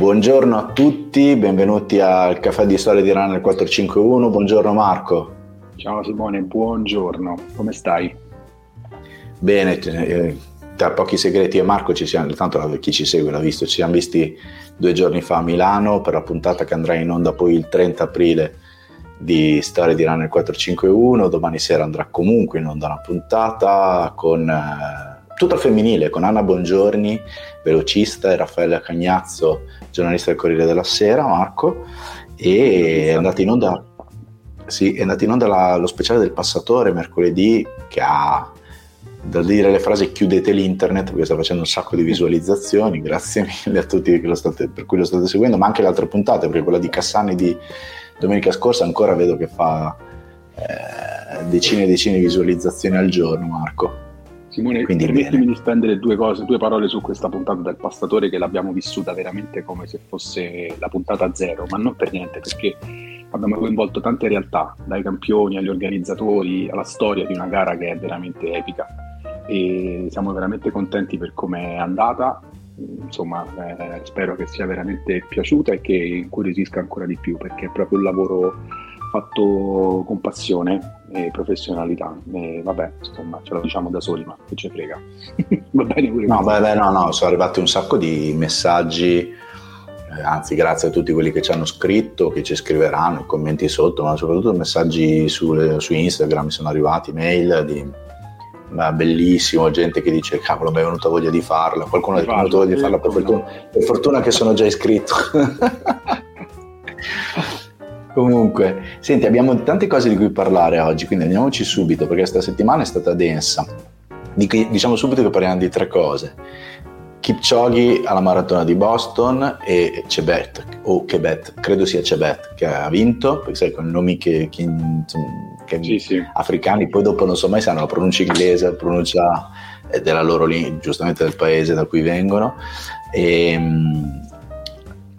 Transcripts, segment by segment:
Buongiorno a tutti, benvenuti al caffè di storia di Runner 451. Buongiorno Marco. Ciao Simone, buongiorno, come stai? Bene, eh, tra pochi segreti e Marco ci siamo, tanto chi ci segue l'ha visto, ci siamo visti due giorni fa a Milano per la puntata che andrà in onda poi il 30 aprile di Storia di Runner 451, domani sera andrà comunque in onda una puntata con eh, tutto al femminile, con Anna Bongiorni, velocista, e Raffaella Cagnazzo, giornalista del Corriere della Sera, Marco, e è andato in onda, sì, è andato in onda la, lo speciale del passatore mercoledì che ha da dire le frasi chiudete l'internet perché sta facendo un sacco di visualizzazioni. Grazie mille a tutti state, per cui lo state seguendo ma anche le altre puntate perché quella di Cassani di domenica scorsa ancora vedo che fa eh, decine e decine di visualizzazioni al giorno Marco Simone, Quindi permettimi di spendere due cose, due parole su questa puntata del Pastatore che l'abbiamo vissuta veramente come se fosse la puntata zero, ma non per niente, perché abbiamo coinvolto tante realtà, dai campioni agli organizzatori, alla storia di una gara che è veramente epica. E siamo veramente contenti per come è andata. Insomma, eh, spero che sia veramente piaciuta e che incuriosisca ancora di più perché è proprio un lavoro fatto con passione e professionalità. E vabbè, insomma, ce lo diciamo da soli, ma che ci frega. Va bene pure No, beh, beh, no, no, sono arrivati un sacco di messaggi, eh, anzi grazie a tutti quelli che ci hanno scritto, che ci scriveranno, commenti sotto, ma soprattutto messaggi su, su Instagram mi sono arrivati, mail di ma bellissimo, gente che dice cavolo mi è venuta voglia di farla, qualcuno ha venuto voglia di farla per fortuna, per fortuna che sono già iscritto. Comunque, senti, abbiamo tante cose di cui parlare oggi, quindi andiamoci subito perché questa settimana è stata densa. Diciamo subito che parliamo di tre cose. Kipchoge alla maratona di Boston e Cebet, o Quebec, credo sia Cebet, che ha vinto, perché sai con nomi che, che, che sì, sì. africani, poi dopo non so mai se hanno la pronuncia inglese, la pronuncia della loro lingua, giustamente del paese da cui vengono. E, ehm,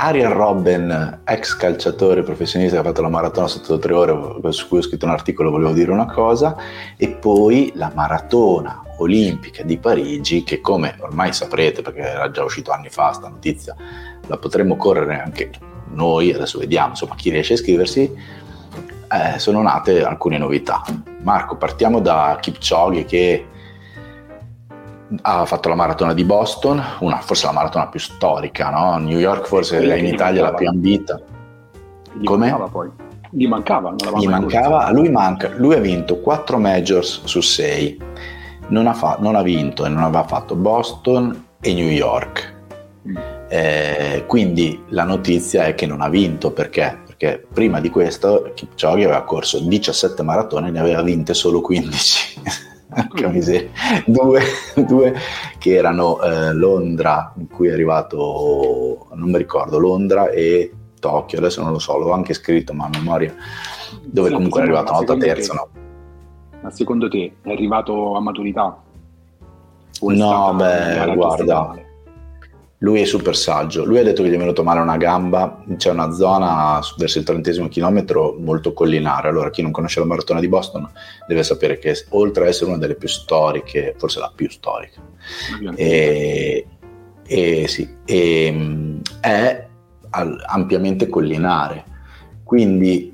Ariel Robben, ex calciatore professionista che ha fatto la maratona sotto tre ore, su cui ho scritto un articolo, volevo dire una cosa, e poi la maratona olimpica di Parigi, che come ormai saprete, perché era già uscito anni fa sta notizia, la potremmo correre anche noi, adesso vediamo insomma chi riesce a iscriversi, eh, sono nate alcune novità. Marco, partiamo da Kipchoge che ha fatto la maratona di Boston, una, forse la maratona più storica, no? New York forse è in Italia la più ambita. Gli Come? Mancava poi. Gli mancava, Gli mancava, lui manca, lui ha vinto 4 majors su 6, non ha, fa, non ha vinto e non aveva fatto Boston e New York. Mm. Eh, quindi la notizia è che non ha vinto perché? Perché prima di questo Kipchoge aveva corso 17 maratone e ne aveva vinte solo 15. due, due, che erano eh, Londra, in cui è arrivato, non mi ricordo, Londra e Tokyo, adesso non lo so, l'ho anche scritto, ma a memoria, dove sì, comunque è arrivato una volta terza. No? Ma secondo te è arrivato a maturità? No, beh, guarda, lui è super saggio. Lui ha detto che gli è venuto male una gamba. C'è una zona verso il trentesimo chilometro molto collinare. Allora, chi non conosce la maratona di Boston deve sapere che oltre ad essere una delle più storiche, forse la più storica, e, e, sì, e, è ampiamente collinare. Quindi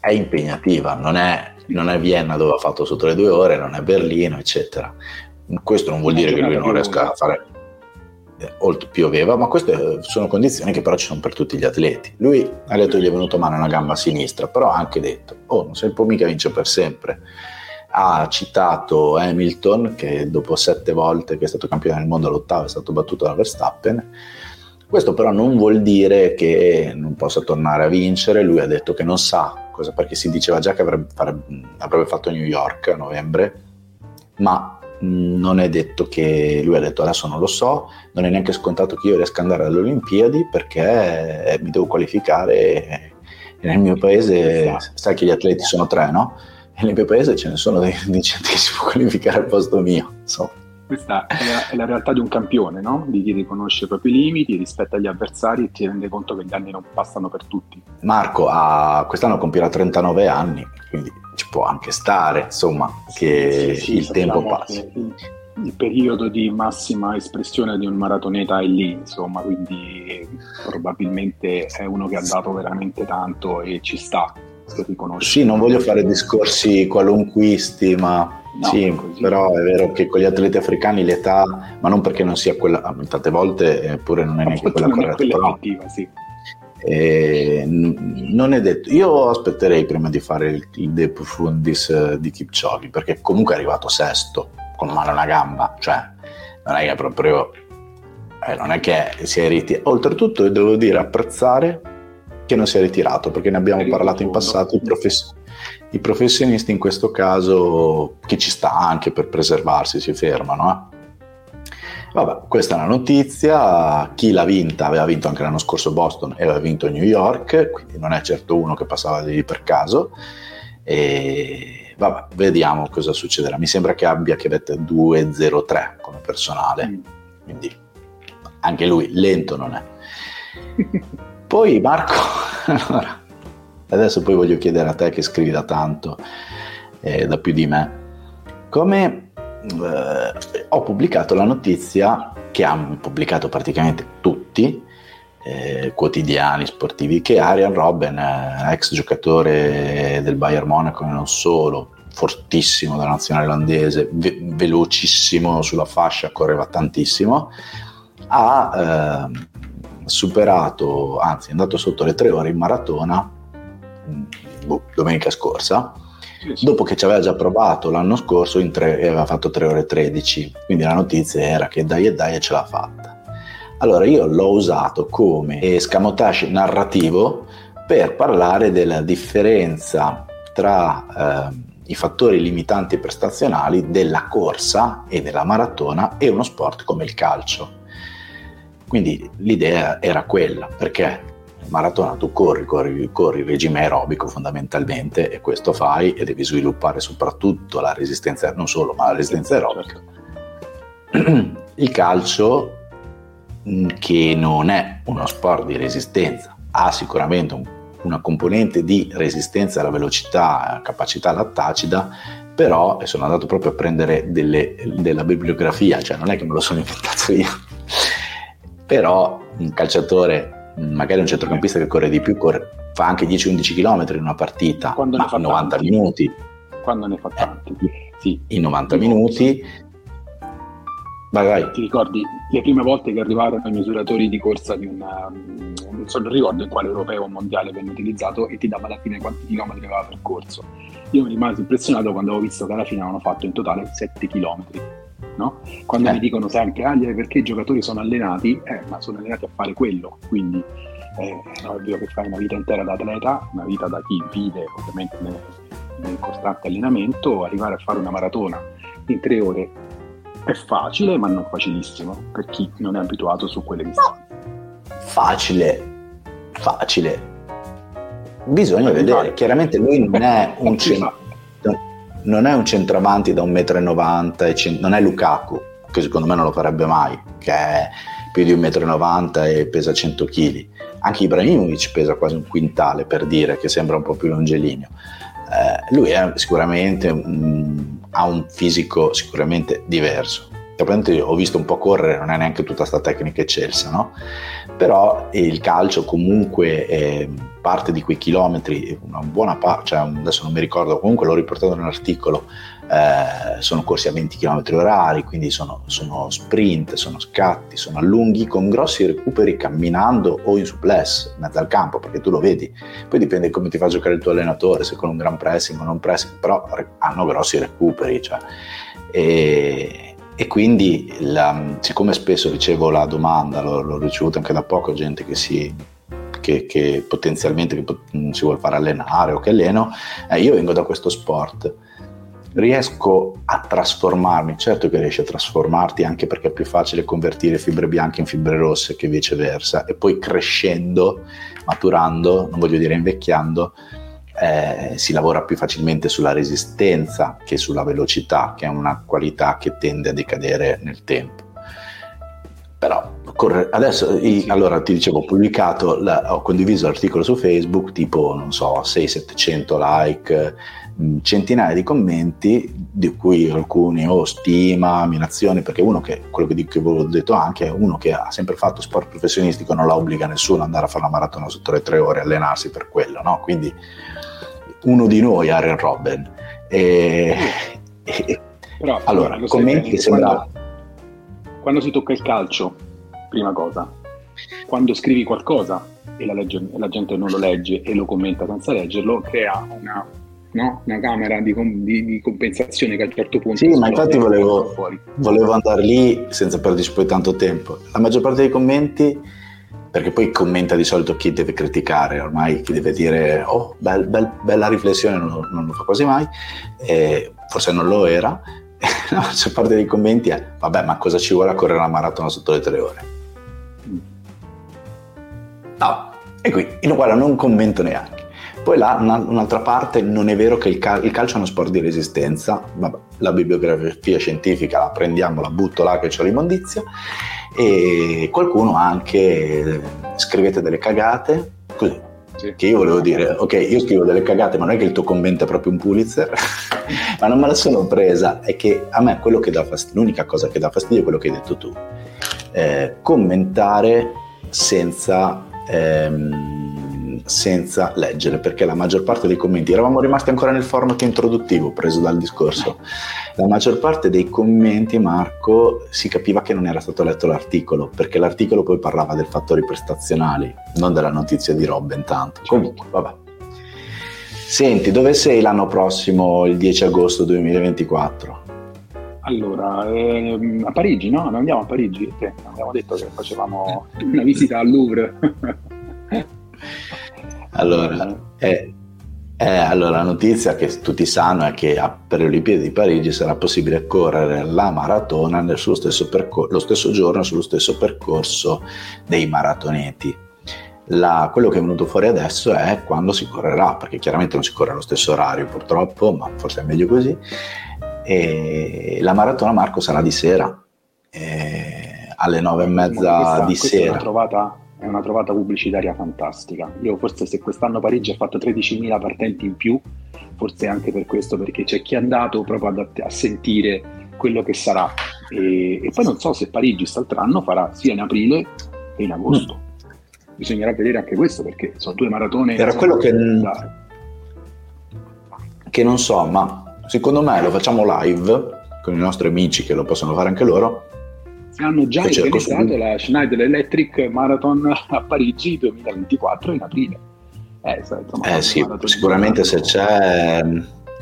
è impegnativa, non è, non è Vienna dove ha fatto sotto le due ore, non è Berlino, eccetera. Questo non vuol dire che lui non riesca a fare pioveva, ma queste sono condizioni che però ci sono per tutti gli atleti. Lui ha detto che gli è venuto male una gamba sinistra, però ha anche detto, oh, non si può mica vincere per sempre. Ha citato Hamilton, che dopo sette volte che è stato campione del mondo all'ottavo è stato battuto da Verstappen. Questo però non vuol dire che non possa tornare a vincere, lui ha detto che non sa cosa, perché si diceva già che avrebbe, avrebbe fatto New York a novembre, ma non è detto che lui ha detto adesso non lo so, non è neanche scontato che io riesca ad andare alle Olimpiadi perché mi devo qualificare e nel mio paese sai che gli atleti sono tre, no? E nel mio paese ce ne sono dei, dei che si può qualificare al posto mio. Insomma. Questa è la, è la, realtà di un campione, no? di chi riconosce i propri limiti, rispetta gli avversari e ti rende conto che gli anni non passano per tutti. Marco ha, quest'anno compirà 39 anni, quindi ci può anche stare, insomma, che sì, sì, il tempo passi. il periodo di massima espressione di un maratoneta è lì, insomma, quindi probabilmente è uno che ha dato veramente tanto e ci sta. Sì, non voglio fare discorsi qualunquisti, ma no, sì, però è vero che con gli atleti africani l'età, ma non perché non sia quella, tante volte eppure non è neanche quella corretta. Quella però, sì. Eh, non è detto, io aspetterei prima di fare il, il De Profundis eh, di Kipchoge perché comunque è arrivato sesto con mano alla gamba, cioè non è che proprio eh, non è che si è ritirato. Oltretutto, devo dire, apprezzare che non si è ritirato perché ne abbiamo parlato in passato. I, profes- I, professionisti in questo caso, chi ci sta anche per preservarsi, si fermano. Eh? Vabbè, questa è una notizia. Chi l'ha vinta aveva vinto anche l'anno scorso Boston e aveva vinto New York, quindi non è certo uno che passava lì per caso. E vabbè, vediamo cosa succederà. Mi sembra che abbia Chevet 2.03 come personale, mm. quindi anche lui lento non è. poi Marco, allora, adesso poi voglio chiedere a te che scrivi da tanto, eh, da più di me, come eh, ho pubblicato la notizia che hanno pubblicato praticamente tutti, eh, quotidiani sportivi che Arian Robben, eh, ex giocatore del Bayern Monaco e non solo, fortissimo della nazionale olandese, ve- velocissimo sulla fascia, correva tantissimo, ha eh, superato, anzi è andato sotto le tre ore in maratona boh, domenica scorsa, dopo che ci aveva già provato l'anno scorso in tre, e aveva fatto 3 ore 13, quindi la notizia era che dai e dai ce l'ha fatta. Allora io l'ho usato come escamotage narrativo per parlare della differenza tra eh, i fattori limitanti prestazionali della corsa e della maratona e uno sport come il calcio. Quindi l'idea era quella, perché maratona tu corri, corri, corri il regime aerobico fondamentalmente e questo fai e devi sviluppare soprattutto la resistenza, non solo, ma la resistenza aerobica. Il calcio Mm, che non è uno sport di resistenza, ha sicuramente un, una componente di resistenza alla velocità, capacità lattacida, però e sono andato proprio a prendere delle, della bibliografia, cioè non è che me lo sono inventato io, però un calciatore, magari un centrocampista che corre di più, corre, fa anche 10-11 km in una partita, Quando ma in 90 tanti. minuti. Quando ne fa tanti. Eh, sì. In 90 minuti Vai, vai. Ti ricordi le prime volte che arrivarono i misuratori di corsa di una, non so, non ricordo in quale europeo o mondiale venne utilizzato e ti dava alla fine quanti chilometri aveva percorso. Io mi rimasi impressionato quando ho visto che alla fine avevano fatto in totale 7 chilometri. No? Quando eh. mi dicono sempre ah, perché i giocatori sono allenati, eh, ma sono allenati a fare quello, quindi eh, è ovvio che fai una vita intera da atleta, una vita da chi vive ovviamente nel, nel costante allenamento, arrivare a fare una maratona in tre ore è facile, ma non facilissimo per chi non è abituato su quelle distanze. Facile, facile. Bisogna vedere. Chiaramente lui non è un cent- non è un centravanti da 1,90 m, non è Lukaku, che secondo me non lo farebbe mai, che è più di 1,90 m e pesa 100 kg. Anche Ibrahimovic pesa quasi un quintale per dire che sembra un po' più longelineo. Eh, lui è sicuramente un ha un fisico sicuramente diverso. Capente, ho visto un po' correre, non è neanche tutta questa tecnica eccelsa, no? Però il calcio comunque è parte di quei chilometri, una buona parte, cioè adesso non mi ricordo, comunque l'ho riportato nell'articolo, eh, sono corsi a 20 km orari, quindi sono, sono, sprint, sono scatti, sono allunghi con grossi recuperi camminando o in suplex, in mezzo al campo, perché tu lo vedi. Poi dipende come ti fa giocare il tuo allenatore, se con un gran pressing o non pressing, però hanno grossi recuperi. Cioè. E, e quindi, la, siccome spesso ricevo la domanda, l'ho, l'ho ricevuto anche da poco, gente che si che, che, potenzialmente che si vuole fare allenare o che alleno, eh, io vengo da questo sport. Riesco a trasformarmi, certo che riesci a trasformarti anche perché è più facile convertire fibre bianche in fibre rosse che viceversa. E poi crescendo, maturando, non voglio dire invecchiando, eh, si lavora più facilmente sulla resistenza che sulla velocità, che è una qualità che tende a decadere nel tempo. Però adesso allora ti dicevo, ho pubblicato, la, ho condiviso l'articolo su Facebook, tipo non so, 600-700 like, centinaia di commenti di cui alcuni ho oh, stima, ammirazione, perché uno che, quello che, che avevo detto anche, è uno che ha sempre fatto sport professionistico, non la obbliga nessuno ad andare a fare la maratona sotto le tre ore, allenarsi per quello, no? Quindi uno di noi, Aaron Robben. E, e, Però, allora, commenti che sembra... Quando, quando si tocca il calcio, prima cosa, quando scrivi qualcosa e la, legge, la, gente non lo legge e lo commenta senza leggerlo, crea una, no? una camera di, di, di, compensazione che a un certo punto... Sì, ma infatti volevo, volevo, andare lì senza perderci poi tanto tempo. La maggior parte dei commenti, perché poi commenta di solito chi deve criticare, ormai chi deve dire oh, bel, bel, bella riflessione, non, non, lo fa quasi mai, eh, forse non lo era. La maggior parte dei commenti è vabbè ma cosa ci vuole a correre la maratona sotto le tre ore? No, e qui, io guarda, non commento neanche. Poi là, una, un'altra parte, non è vero che il, cal- il, calcio è uno sport di resistenza, Vabbè, la bibliografia scientifica la prendiamo, la butto là che c'è l'immondizia, e qualcuno anche scrivete delle cagate, così, sì. che io volevo dire, ok, io scrivo delle cagate, ma non è che il tuo commento è proprio un Pulitzer, ma non me la sono presa, è che a me quello che dà fastidio, l'unica cosa che dà fastidio è quello che hai detto tu, eh, commentare senza ehm, senza leggere, perché la maggior parte dei commenti, eravamo rimasti ancora nel format introduttivo preso dal discorso, la maggior parte dei commenti, Marco, si capiva che non era stato letto l'articolo, perché l'articolo poi parlava del fattori prestazionali, non della notizia di Robben tanto. Comunque, vabbè. Senti, dove sei l'anno prossimo, il 10 agosto 2024? Allora, ehm, a Parigi, no? Non andiamo a Parigi? Sì, abbiamo detto che facevamo una visita al Louvre. allora, eh, eh, allora, la notizia che tutti sanno è che per le Olimpiadi di Parigi sarà possibile correre la maratona percor- lo stesso giorno sullo stesso percorso dei maratoneti. La, quello che è venuto fuori adesso è quando si correrà, perché chiaramente non si corre allo stesso orario purtroppo, ma forse è meglio così e la maratona Marco sarà di sera eh, alle nove e mezza di sera. Una, trovata, è una trovata pubblicitaria fantastica. Io forse se quest'anno Parigi ha fatto 13.000 partenti in più, forse anche per questo, perché c'è chi è andato proprio a, a sentire quello che sarà. E, e, poi non so se Parigi quest'altro farà sia in aprile che in agosto. Mm. Bisognerà vedere anche questo perché sono due maratone. Era quello che, che non so, ma Secondo me lo facciamo live con i nostri amici che lo possono fare anche loro. Hanno già organizzato su... la Schneider Electric Marathon a Parigi 2024 in aprile. Eh, insomma, eh sì, sicuramente se c'è,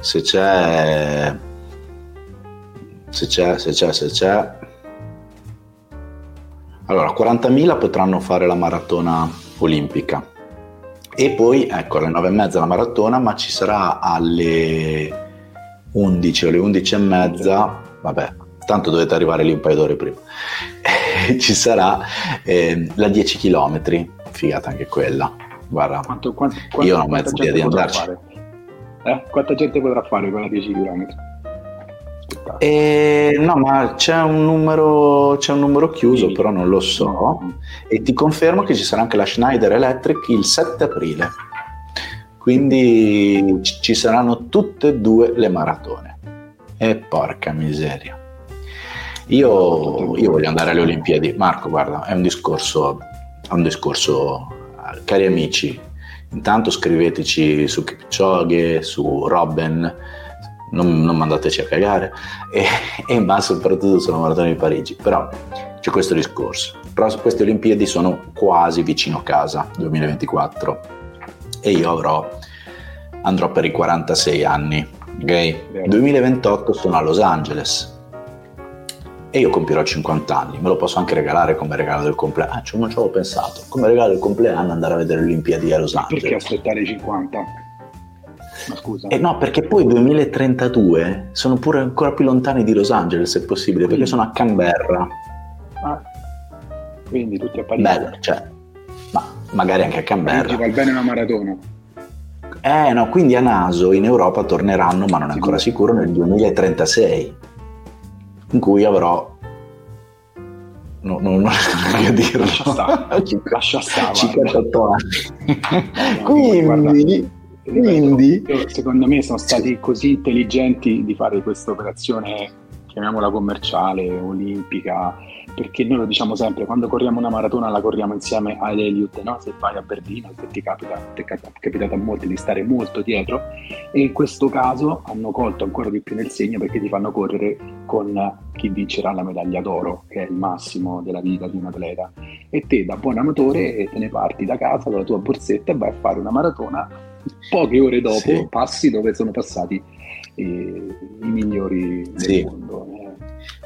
se c'è, se c'è, se c'è, se c'è. Allora, 40.000 potranno fare la maratona olimpica. E poi, ecco, alle 9 e mezza la maratona, ma ci sarà alle 11 o alle 11 e mezza, vabbè, tanto dovete arrivare lì un paio d'ore prima, ci sarà eh, la 10 km, figata anche quella. Guarda, quanto, quanto, quanto, io non ho mezzo idea di andarci. Eh? Quanta gente potrà fare quella 10 km? Eh, no, ma c'è un numero, c'è un numero chiuso, sì. però non lo so. E ti confermo che ci sarà anche la Schneider Electric il 7 aprile. Quindi ci saranno tutte e due le maratone. E porca miseria. Io, io, voglio andare alle Olimpiadi. Marco, guarda, è un discorso, è un discorso, cari amici. Intanto scriveteci su Kipchoge, su Robben, non, non mandateci a cagare, e, e, ma soprattutto sulla maratona di Parigi. Però c'è questo discorso. Però queste Olimpiadi sono quasi vicino a casa, 2024 e io avrò, andrò per i 46 anni. Ok? 2028 sono a Los Angeles e io compierò 50 anni, me lo posso anche regalare come regalo del compleanno. Ah, non ci avevo pensato, come regalo del compleanno andare a vedere le Olimpiadi a Los Angeles. Perché aspettare i 50? Ma scusa. Eh no, perché poi 2032 sono pure ancora più lontani di Los Angeles, se possibile, perché sono a Canberra. Ah, quindi tutti a Parigi. Bello, cioè, ma magari anche a Canberra. va bene una maratona. Eh no, quindi a Naso in Europa torneranno, ma non è ancora sicuro, nel 2036, in cui avrò... No, no, non voglio dirlo. Lascia stare. Lascia stare. 58 anni. quindi... Quindi, secondo me sono stati così intelligenti di fare questa operazione, chiamiamola commerciale, olimpica, perché noi lo diciamo sempre, quando corriamo una maratona la corriamo insieme ad Eliud, no? se vai a Berlino, se ti capita, ti è capitato a molti di stare molto dietro, e in questo caso hanno colto ancora di più nel segno perché ti fanno correre con chi vincerà la medaglia d'oro, che è il massimo della vita di un atleta. E te da buon amatore te ne parti da casa con la tua borsetta e vai a fare una maratona, poche ore dopo sì. passi dove sono passati i, i migliori del sì. mondo. Eh.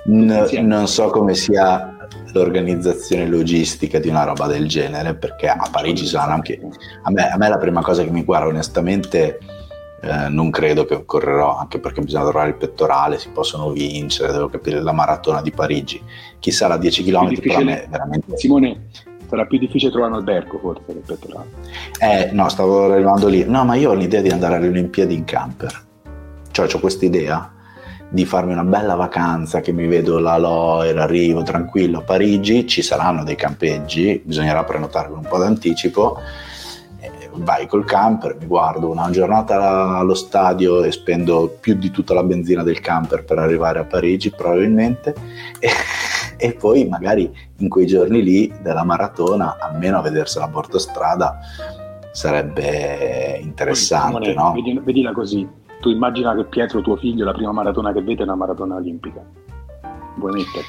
No, non so come sia l'organizzazione logistica di una roba del genere, perché a Parigi saranno anche... A me, a me la prima cosa che mi guarda, onestamente, eh, non credo che correrò, anche perché bisogna trovare il pettorale, si possono vincere, devo capire la maratona di Parigi. Chi sarà 10 km per me veramente... Simone, sarà più difficile trovare un albergo forse il pettorale. Eh, no, stavo arrivando lì. No, ma io ho l'idea di andare alle Olimpiadi in camper. Cioè, ho questa idea di farmi una bella vacanza che mi vedo la Loire, arrivo tranquillo a Parigi, ci saranno dei campeggi, bisognerà prenotare con un po' d'anticipo, vai col camper, mi guardo una giornata allo stadio e spendo più di tutta la benzina del camper per arrivare a Parigi probabilmente e, e poi magari in quei giorni lì della maratona, almeno a vedersela a bordo strada, sarebbe interessante. Poi, no? vedi, vedila così, tu immagina che Pietro, tuo figlio, la prima maratona che vede è una maratona olimpica. Vuoi mettere?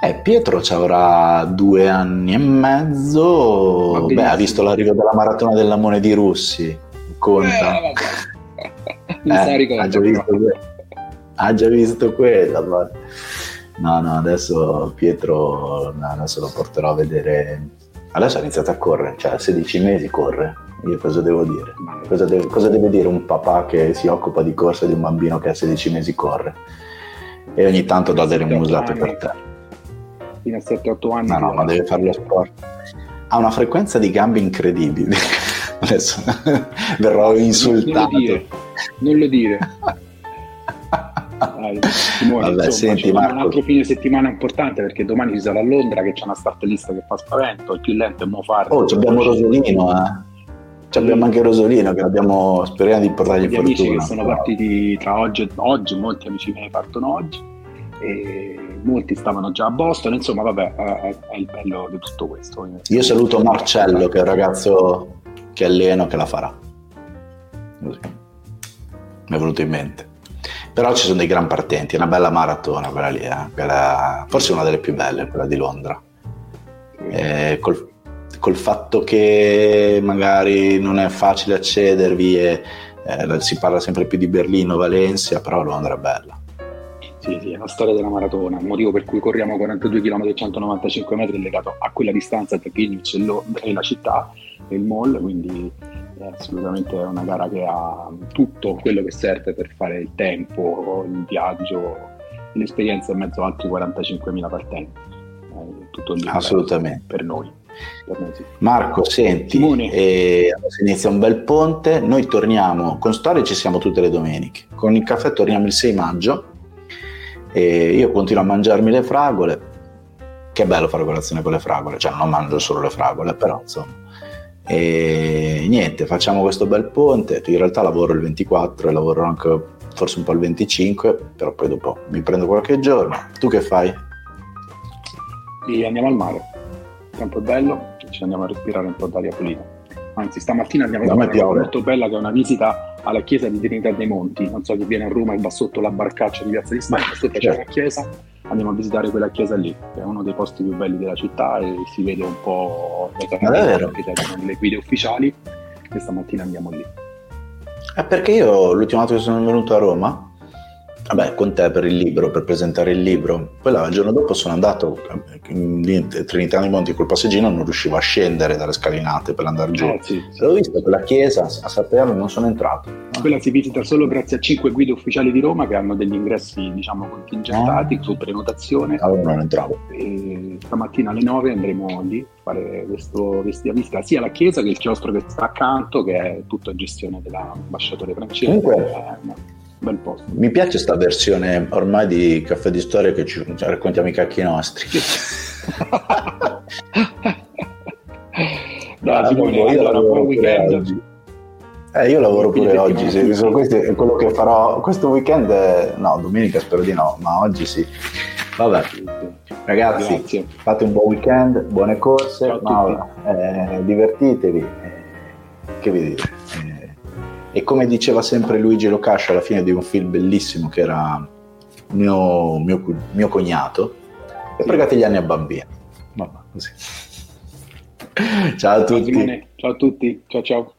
Eh, Pietro ci avrà due anni e mezzo. Beh, ha visto l'arrivo della maratona della Monedi Russi. Conta. Eh, eh, ha, già visto que- ha già visto quella. Ma... No, no, adesso Pietro adesso lo porterò a vedere. Adesso ha iniziato a correre, cioè a 16 mesi corre. Io cosa devo dire? Cosa deve, cosa deve, dire un papà che si occupa di corsa di un bambino che a 16 mesi corre e ogni tanto dà delle musate per te? Fino a 7-8 anni. No, no, ma deve fare lo sport. Ha una frequenza di gambe incredibile. Adesso verrò insultato. Non lo dire. Non lo dire. Dai, Simone, Vabbè, insomma, senti, Marco... un altro fine settimana importante perché domani ci sarà a Londra che c'è una start list che fa spavento, il più lento è Mo Farah. Oh, abbiamo Rosolino, eh abbiamo anche Rosolino che abbiamo, speriamo di portargli fortuna. amici che sono partiti tra oggi e oggi, molti amici miei partono oggi e molti stavano già a Boston, insomma vabbè è, è il bello di tutto questo. Io saluto Marcello che è un ragazzo che alleno che la farà. Così. Mi è venuto in mente. Però ci sono dei gran partenti, è una bella maratona quella lì, eh? quella, forse una delle più belle, quella di Londra. Eh, col, col fatto che magari non è facile accedervi e eh, si parla sempre più di Berlino, Valencia, però Londra è bella. Sì, sì, è la storia della maratona, il motivo per cui corriamo 42 km e 195 metri è legato a quella distanza tra Greenwich e, Londra, e la città e il mall, quindi è assolutamente una gara che ha tutto quello che serve per fare il tempo, il viaggio, l'esperienza in mezzo a altri 45.000 partenti. È tutto lì Assolutamente. per noi. Marco, senti, eh, inizia un bel ponte, noi torniamo, con Storia ci siamo tutte le domeniche, con il caffè torniamo il 6 maggio e io continuo a mangiarmi le fragole, che bello fare colazione con le fragole, cioè non mangio solo le fragole, però insomma. E niente, facciamo questo bel ponte, in realtà lavoro il 24 e lavoro anche forse un po' il 25, però poi dopo mi prendo qualche giorno. Tu che fai? E andiamo al mare il tempo è bello, ci andiamo a respirare un po' d'aria pulita. Anzi, stamattina andiamo a fare una molto bella che è una visita alla chiesa di Trinità dei Monti. Non so chi viene a Roma e va sotto la barcaccia di Piazza di Spagna, sotto c'è una chiesa. Andiamo a visitare quella chiesa lì, che è uno dei posti più belli della città e si vede un po' le le guide ufficiali. E stamattina andiamo lì. È perché io l'ultima volta che sono venuto a Roma Vabbè, con te per il libro, per presentare il libro. Poi là, il giorno dopo sono andato in Trinità dei Monti col passeggino, non riuscivo a scendere dalle scalinate per andare giù. Eh, sì, sì. L'ho visto quella chiesa a saperlo non sono entrato. Quella si visita solo grazie a cinque guide ufficiali di Roma che hanno degli ingressi, diciamo, contingentati ah. su prenotazione. Allora non entravo. E stamattina alle 9 andremo lì a fare questo, questa visita sia alla chiesa che il chiostro che sta accanto, che è tutto a gestione dell'ambasciatore francese. Comunque, eh, bel posto. Mi piace questa versione ormai di Caffè di Storia che ci raccontiamo i cacchi nostri. Dai, Simone, allora, buon weekend. Oggi. Eh, io lavoro pure oggi, sì, questo è quello che farò questo weekend, no, domenica spero di no, ma oggi sì. Vabbè, ragazzi, Grazie. fate un buon weekend, buone corse, Maura, eh, divertitevi, eh, che vi dite? E come diceva sempre Luigi Locascio alla fine di un film bellissimo che era mio, mio, mio cognato, e pregate gli anni a bambino. Vabbè, così. Ciao a tutti. Ciao a tutti, ciao ciao.